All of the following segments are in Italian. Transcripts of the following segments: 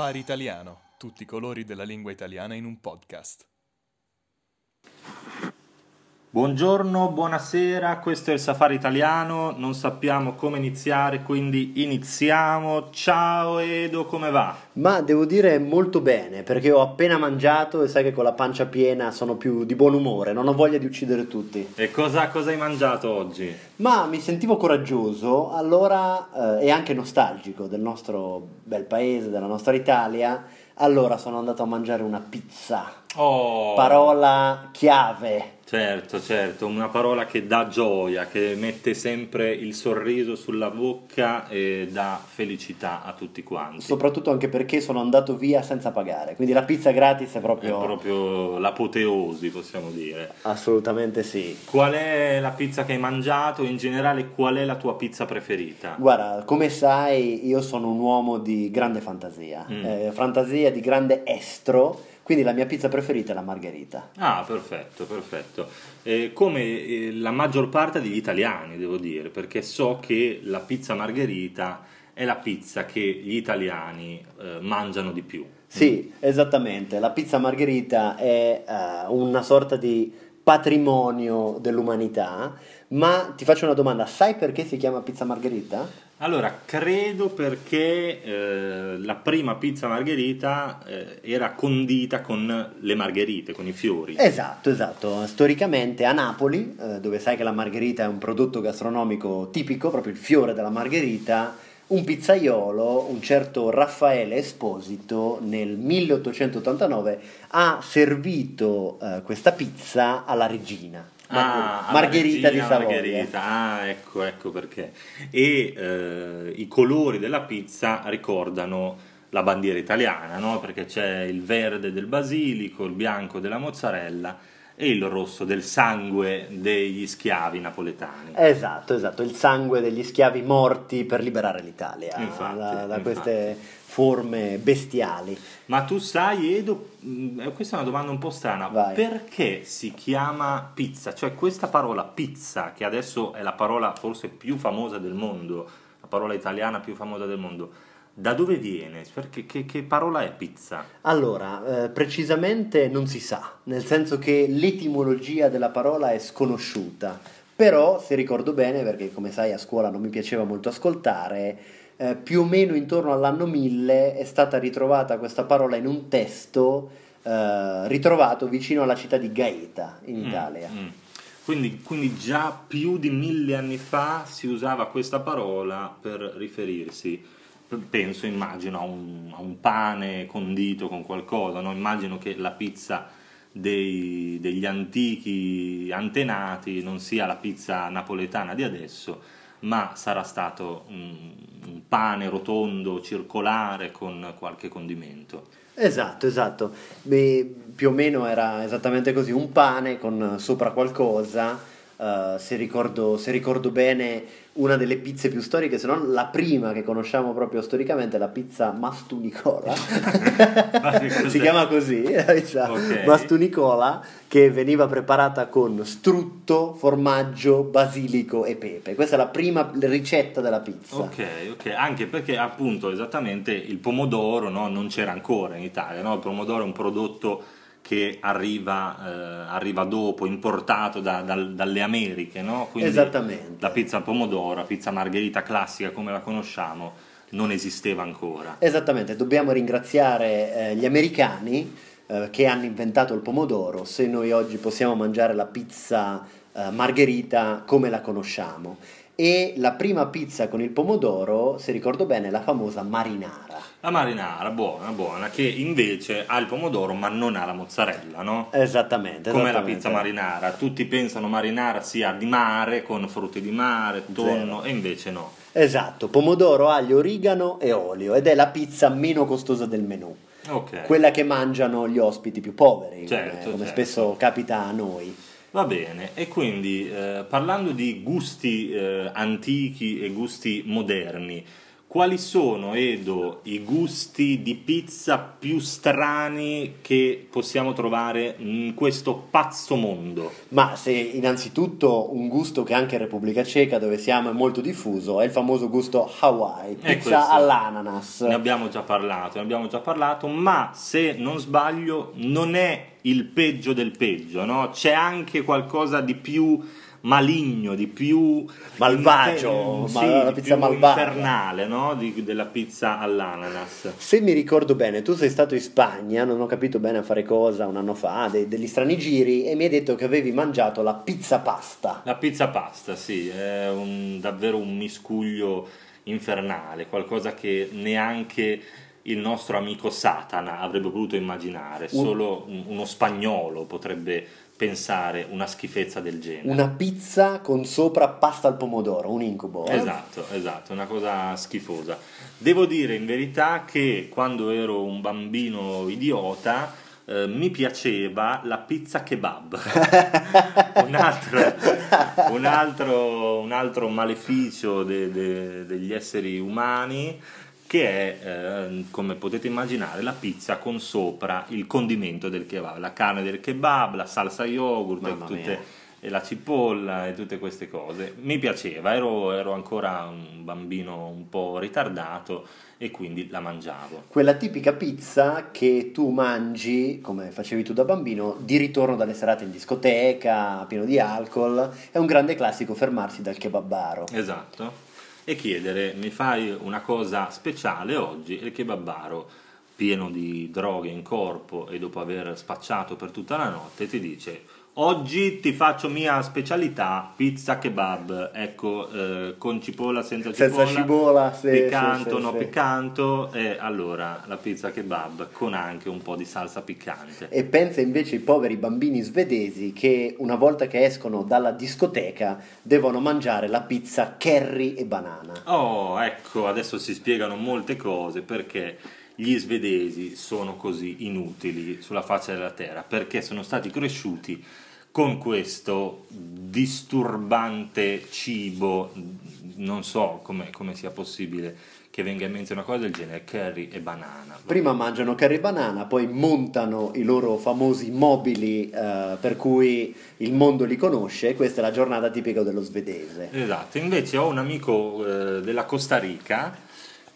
Safari Italiano, tutti i colori della lingua italiana in un podcast. Buongiorno, buonasera, questo è il Safari Italiano, non sappiamo come iniziare, quindi iniziamo. Ciao Edo, come va? Ma devo dire molto bene, perché ho appena mangiato e sai che con la pancia piena sono più di buon umore, non ho voglia di uccidere tutti. E cosa, cosa hai mangiato oggi? Ma mi sentivo coraggioso, allora, eh, e anche nostalgico del nostro bel paese, della nostra Italia, allora sono andato a mangiare una pizza. Oh, Parola chiave. Certo, certo, una parola che dà gioia, che mette sempre il sorriso sulla bocca e dà felicità a tutti quanti. Soprattutto anche perché sono andato via senza pagare, quindi la pizza gratis è È proprio... proprio l'apoteosi, possiamo dire. Assolutamente sì. Qual è la pizza che hai mangiato? In generale, qual è la tua pizza preferita? Guarda, come sai, io sono un uomo di grande fantasia, Mm. eh, fantasia di grande estro, quindi la mia pizza preferita è la margherita. Ah, perfetto, perfetto. Eh, come eh, la maggior parte degli italiani, devo dire, perché so che la pizza margherita è la pizza che gli italiani eh, mangiano di più. Sì, esattamente, la pizza margherita è eh, una sorta di patrimonio dell'umanità, ma ti faccio una domanda, sai perché si chiama pizza margherita? Allora, credo perché eh, la prima pizza margherita eh, era condita con le margherite, con i fiori. Esatto, esatto. Storicamente a Napoli, eh, dove sai che la margherita è un prodotto gastronomico tipico, proprio il fiore della margherita, un pizzaiolo, un certo Raffaele Esposito, nel 1889 ha servito eh, questa pizza alla regina. Ah, Margherita regina di Savoia. Margherita. Ah, ecco, ecco perché. E eh, i colori della pizza ricordano la bandiera italiana, no? Perché c'è il verde del basilico, il bianco della mozzarella e il rosso del sangue degli schiavi napoletani. Esatto, esatto, il sangue degli schiavi morti per liberare l'Italia Infatti, da, da queste forme bestiali. Ma tu sai, Edo, mh, eh, questa è una domanda un po' strana, Vai. perché si chiama pizza? Cioè questa parola pizza, che adesso è la parola forse più famosa del mondo, la parola italiana più famosa del mondo, da dove viene? Perché, che, che parola è pizza? Allora, eh, precisamente non si sa, nel senso che l'etimologia della parola è sconosciuta, però se ricordo bene, perché come sai a scuola non mi piaceva molto ascoltare, eh, più o meno intorno all'anno 1000 è stata ritrovata questa parola in un testo eh, ritrovato vicino alla città di Gaeta in Mm, Italia. mm. Quindi, quindi già più di mille anni fa si usava questa parola per riferirsi, penso, immagino, a un, a un pane condito con qualcosa, no? immagino che la pizza dei- degli antichi antenati non sia la pizza napoletana di adesso, ma sarà stato un, un pane rotondo, circolare, con qualche condimento. Esatto, esatto. Beh, più o meno era esattamente così, un pane con sopra qualcosa. eh, se, ricordo, se ricordo bene, una delle pizze più storiche, se non la prima che conosciamo proprio storicamente, è la pizza Mastunicola. Si chiama così, la pizza Ok. Mastunicola, che veniva preparata con strutto, formaggio, basilico e pepe. Questa è la prima ricetta della pizza. Ok, ok, anche perché appunto esattamente il pomodoro no, non c'era ancora in Italia, no? il pomodoro è un prodotto che arriva, eh, arriva dopo, importato da- dal- dalle Americhe, no? quindi Esattamente. la pizza al pomodoro, la pizza margherita classica come la conosciamo, non esisteva ancora. Esattamente, dobbiamo ringraziare eh, gli americani eh, che hanno inventato il pomodoro, se noi oggi possiamo mangiare la pizza eh, margherita come la conosciamo. E la prima pizza con il pomodoro, se ricordo bene, è la famosa marinara. La marinara, buona, buona, che invece ha il pomodoro ma non ha la mozzarella, no? Esattamente. Come la esattamente. pizza marinara, tutti pensano marinara sia di mare, con frutti di mare, tonno, Zero. e invece no. Esatto, pomodoro, aglio, origano e olio ed è la pizza meno costosa del menù. Ok. Quella che mangiano gli ospiti più poveri, Certo, come, come certo. spesso capita a noi. Va bene, e quindi eh, parlando di gusti eh, antichi e gusti moderni, quali sono, Edo, i gusti di pizza più strani che possiamo trovare in questo pazzo mondo? Ma se innanzitutto un gusto che anche in Repubblica Ceca, dove siamo, è molto diffuso, è il famoso gusto Hawaii, Eh, pizza all'ananas. Ne abbiamo già parlato, ne abbiamo già parlato, ma se non sbaglio non è il peggio del peggio, no? C'è anche qualcosa di più maligno, di più Malvagio, ma- sì, la pizza più malvagia. infernale, no? Di- della pizza all'ananas. Se mi ricordo bene, tu sei stato in Spagna, non ho capito bene a fare cosa un anno fa, de- degli strani giri, e mi hai detto che avevi mangiato la pizza pasta. La pizza pasta, sì, è un- davvero un miscuglio infernale, qualcosa che neanche il nostro amico Satana avrebbe potuto immaginare, solo un- uno spagnolo potrebbe pensare una schifezza del genere. Una pizza con sopra pasta al pomodoro, un incubo. eh? Esatto, esatto, una cosa schifosa. Devo dire in verità che quando ero un bambino idiota eh, mi piaceva la pizza kebab. un, altro, un, altro, un altro maleficio de- de- degli esseri umani che è, eh, come potete immaginare, la pizza con sopra il condimento del kebab, la carne del kebab, la salsa yogurt e tutte- e la cipolla e tutte queste cose. Mi piaceva, ero, ero ancora un bambino un po' ritardato e quindi la mangiavo. Quella tipica pizza che tu mangi, come facevi tu da bambino, di ritorno dalle serate in discoteca, pieno di alcol. È un grande classico fermarsi dal kebabaro. Esatto. E chiedere, mi fai una cosa speciale oggi? E il kebabaro, pieno di droghe in corpo e dopo aver spacciato per tutta la notte, ti dice... Oggi ti faccio mia specialità, pizza kebab, ecco, eh, con cipolla, senza cipolla, Senza cipolla, sì, piccanto, sì, no sì. piccanto, e allora la pizza kebab con anche un po' di salsa piccante. E pensa invece ai poveri bambini svedesi che una volta che escono dalla discoteca devono mangiare la pizza curry e banana. Oh, ecco, adesso si spiegano molte cose perché gli svedesi sono così inutili sulla faccia della terra, perché sono stati cresciuti con questo disturbante cibo, non so come, come sia possibile che venga in mente una cosa del genere, curry e banana. Prima mangiano curry e banana, poi montano i loro famosi mobili eh, per cui il mondo li conosce. Questa è la giornata tipica dello svedese. Esatto, invece ho un amico eh, della Costa Rica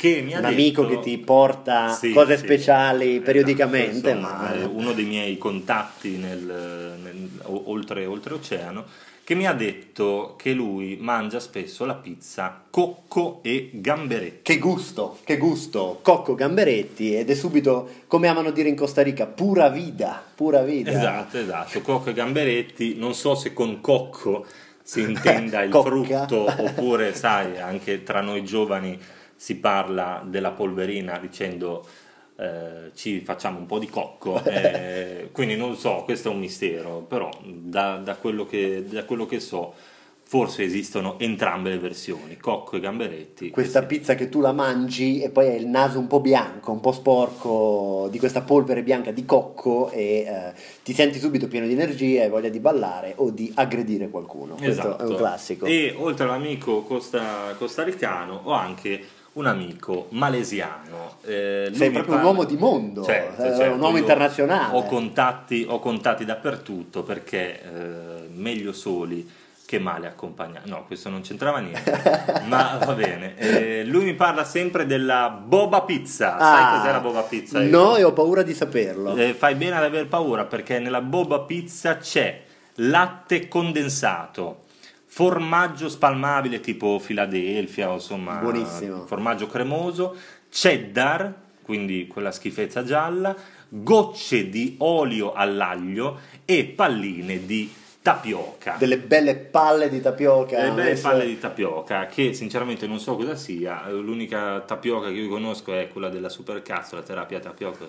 che mi ha Un detto... amico che ti porta Sì, cose sì. periodicamente, Esatto, periodicamente, insomma, ma uno dei miei contatti nel- nel- o- oltre, oltreoceano, che mi ha detto che lui mangia spesso la pizza cocco e gamberetti. che gusto, che gusto, cocco gamberetti ed è subito, come amano dire in Costa Rica, pura vida, pura vida. Esatto, esatto, cocco e gamberetti, non so se con cocco si intenda il frutto oppure, sai, anche tra noi giovani si parla della polverina dicendo eh, ci facciamo un po' di cocco, eh, quindi non so, questo è un mistero, però da, da quello che, da quello che so forse esistono entrambe le versioni, cocco e gamberetti. Questa Sì. pizza che tu la mangi e poi hai il naso un po' bianco, un po' sporco di questa polvere bianca di cocco e eh, ti senti subito pieno di energia e voglia di ballare o di aggredire qualcuno. Questo Esatto. è un classico. E oltre all'amico costa- costaricano ho anche un amico malesiano. Eh, Sei proprio un parla- uomo di mondo, Certo, eh, certo, un uomo io internazionale. Ho contatti, ho contatti dappertutto perché eh, meglio soli che male accompagnati. No, questo non c'entrava niente, ma va bene. Eh, lui mi parla sempre della boba pizza. Sai Ah, cos'è la boba pizza? No, e ho paura di saperlo. Eh, fai bene ad aver paura perché nella boba pizza c'è latte condensato, formaggio spalmabile tipo Philadelphia, o insomma, Buonissimo. formaggio cremoso, cheddar, quindi quella schifezza gialla, gocce di olio all'aglio e palline di tapioca. Delle belle palle di tapioca. Delle belle messe- palle di tapioca che sinceramente non so cosa sia, l'unica tapioca che io conosco è quella della supercazzo, la terapia tapioca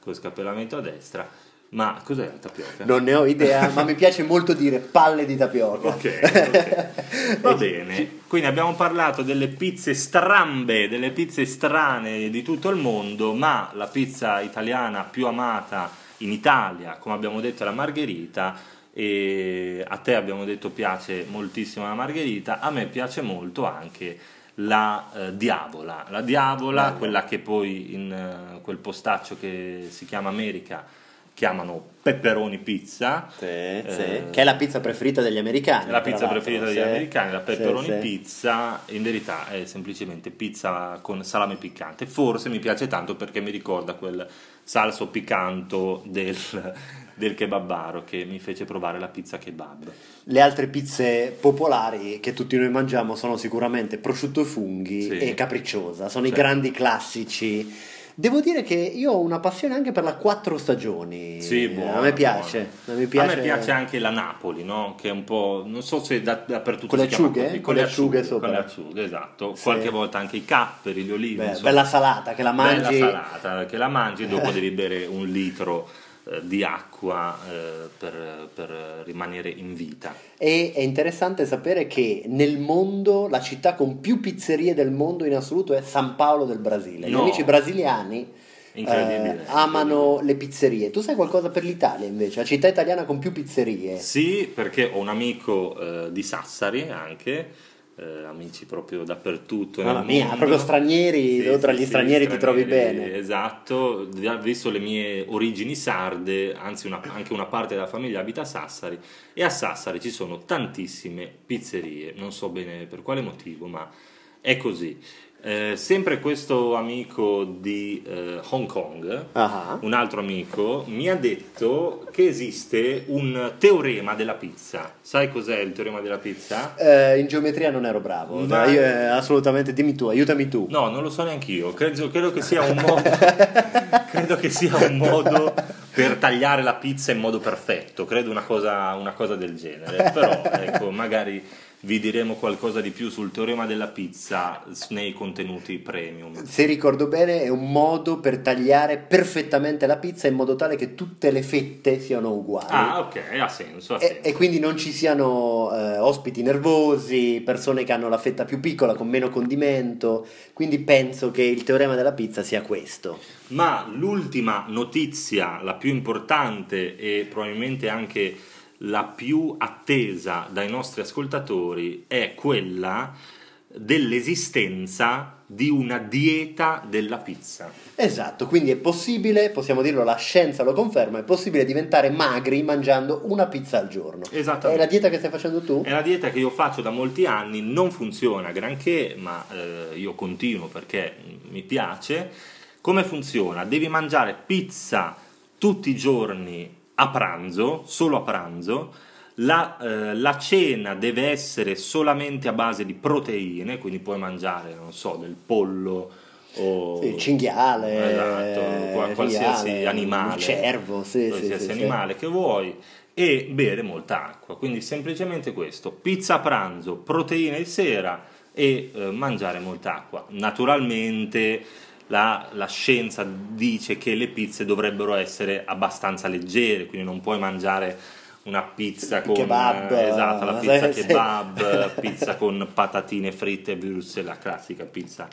con scapellamento a destra, ma cos'è la tapioca? Non ne ho idea, ma mi piace molto dire palle di tapioca. Ok, ok. va bene. Quindi abbiamo parlato delle pizze strambe, delle pizze strane di tutto il mondo, ma la pizza italiana più amata in Italia, come abbiamo detto, è la margherita. E a te abbiamo detto piace moltissimo la margherita, a me piace molto anche la eh, diavola. La diavola, Bello. quella che poi in eh, quel postaccio che si chiama America chiamano pepperoni pizza. Sì, Eh, sì. Che è la pizza preferita degli americani. La pizza preferita sì. degli americani, la pepperoni Sì, sì. pizza, in verità è semplicemente pizza con salame piccante. Forse mi piace tanto perché mi ricorda quel salso piccanto del, del kebabaro che mi fece provare la pizza kebab. Le altre pizze popolari che tutti noi mangiamo sono sicuramente prosciutto e funghi Sì. e capricciosa, sono i grandi classici. Devo dire che io ho una passione anche per la quattro stagioni. Sì, Eh, buona, a me piace. A me piace, A me piace anche la Napoli, no? Che è un po'. non so se da- dappertutto Con le acciughe? così, Con le acciughe sopra. Con le acciughe, esatto. Sì. Qualche volta anche i capperi, gli olivi. Beh, bella salata che la mangi. Bella salata, che la mangi e dopo devi bere un litro eh, di acqua eh, per, per rimanere in vita. E è interessante sapere che nel mondo la città con più pizzerie del mondo in assoluto è San Paolo del Brasile. Gli No. amici brasiliani eh, amano le pizzerie. Tu sai qualcosa per l'Italia invece? La città italiana con più pizzerie. Sì, perché ho un amico eh, di Sassari anche, eh, amici proprio dappertutto. Mamma mia, mondo. proprio stranieri, tu tra gli stranieri ti trovi bene. Esatto, visto le mie origini sarde, anzi una- anche una parte della famiglia abita a Sassari e a Sassari ci sono tantissime pizzerie, non so bene per quale motivo, ma è così. Eh, sempre questo amico di eh, Hong Kong, Ah. un altro amico, mi ha detto che esiste un teorema della pizza. Sai cos'è il teorema della pizza? Eh, in geometria non ero bravo, Ma- Io, eh, assolutamente, dimmi tu, aiutami tu. No, non lo so neanche io. Credo, credo che sia un modo. credo che sia un modo per tagliare la pizza in modo perfetto. Credo una cosa, una cosa del genere. Però, ecco, magari vi diremo qualcosa di più sul teorema della pizza nei contenuti premium. Se ricordo bene, è un modo per tagliare perfettamente la pizza in modo tale che tutte le fette siano uguali. Ah, ok, ha senso. Ha E, senso. e quindi non ci siano eh, ospiti nervosi, persone che hanno la fetta più piccola con meno condimento. Quindi penso che il teorema della pizza sia questo. Ma l'ultima notizia, la più importante e probabilmente anche la più attesa dai nostri ascoltatori, è quella dell'esistenza di una dieta della pizza. Esatto, quindi è possibile, possiamo dirlo, la scienza lo conferma, è possibile diventare magri mangiando una pizza al giorno. Esattamente. È la dieta che stai facendo tu? È una dieta che io faccio da molti anni, non funziona granché, ma eh, io continuo perché mi piace. Come funziona? Devi mangiare pizza tutti i giorni a pranzo, solo a pranzo. La, eh, la cena deve essere solamente a base di proteine, quindi puoi mangiare, non so, del pollo o Sì, cinghiale, Esatto, eh, qualsiasi cinghiale, animale, cervo, sì, qualsiasi sì. animale che vuoi e bere molta acqua. Quindi semplicemente questo, pizza a pranzo, proteine di sera e eh, mangiare molta acqua. Naturalmente la, la scienza dice che le pizze dovrebbero essere abbastanza leggere, quindi non puoi mangiare una pizza con Kebab, eh, esatto, la pizza sì. kebab, pizza con patatine fritte, würstel, la classica pizza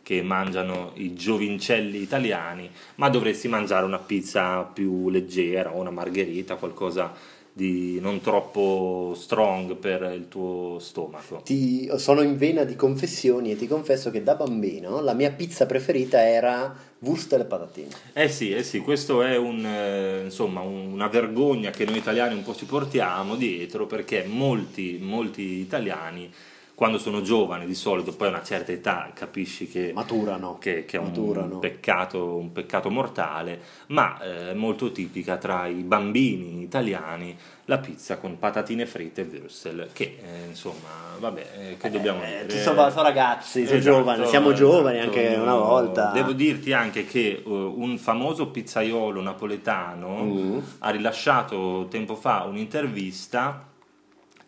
che mangiano i giovincelli italiani, ma dovresti mangiare una pizza più leggera o una margherita, qualcosa di non troppo strong per il tuo stomaco. Ti- sono in vena di confessioni e ti confesso che da bambino la mia pizza preferita era wurstel e patatine. Eh sì, eh sì, questo è un, eh, insomma, un- una vergogna che noi italiani un po' ci portiamo dietro perché molti, molti italiani quando sono giovani di solito, poi a una certa età capisci che Maturano. che, che è Maturano. un peccato, un peccato mortale, ma eh, è molto tipica tra i bambini italiani la pizza con patatine fritte e würstel, che eh, insomma, vabbè, eh, che dobbiamo Eh, dire? sono, sono ragazzi, sono Esatto, giovani, siamo giovani esatto. anche una volta. Devo dirti anche che eh, un famoso pizzaiolo napoletano Mm. ha rilasciato tempo fa un'intervista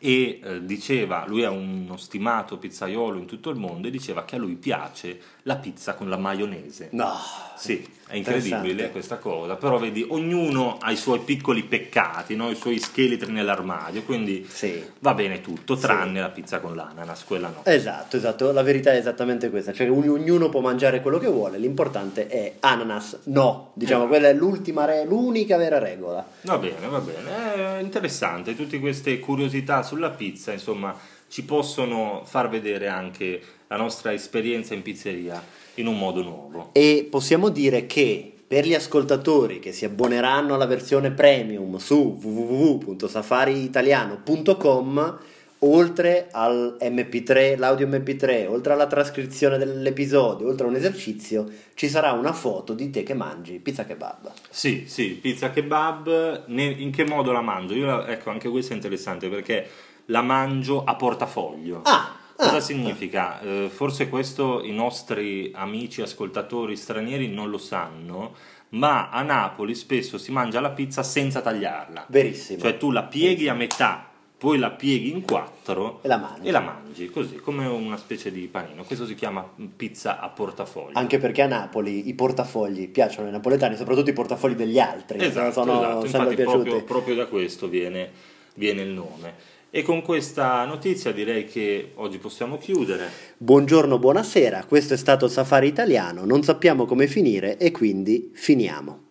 e eh, diceva, lui è uno stimato pizzaiolo in tutto il mondo, e diceva che a lui piace la pizza con la maionese. No. Sì, è incredibile questa cosa, però vedi, ognuno ha i suoi piccoli peccati, no? i suoi scheletri nell'armadio, quindi Sì. va bene tutto, tranne la pizza con l'ananas, quella no. Esatto, esatto, la verità è esattamente questa, cioè ognuno può mangiare quello che vuole, l'importante è ananas no, diciamo Eh. quella è l'ultima re- l'unica vera regola. Va bene, va bene, è interessante, tutte queste curiosità sulla pizza, insomma, ci possono far vedere anche la nostra esperienza in pizzeria in un modo nuovo. E possiamo dire che per gli ascoltatori che si abboneranno alla versione premium su www.safariitaliano.com oltre al MP3, l'audio MP3, oltre alla trascrizione dell'episodio, oltre a un esercizio, ci sarà una foto di te che mangi pizza kebab. Sì, sì, pizza kebab, in che modo la mangio? Io, ecco, anche questo è interessante perché la mangio a portafoglio. Ah! Cosa ah, significa? Eh, forse questo i nostri amici ascoltatori stranieri non lo sanno, ma a Napoli spesso si mangia la pizza senza tagliarla. Verissimo. Cioè tu la pieghi a metà, poi la pieghi in quattro e la mangi, e la mangi così, come una specie di panino. Questo si chiama pizza a portafoglio. Anche perché a Napoli i portafogli piacciono ai napoletani, soprattutto i portafogli degli altri. Esatto, sono esatto. Infatti piaciuti. proprio, proprio da questo viene, viene il nome. E con questa notizia direi che oggi possiamo chiudere. Buongiorno, buonasera, questo è stato Safari Italiano, non sappiamo come finire e quindi finiamo.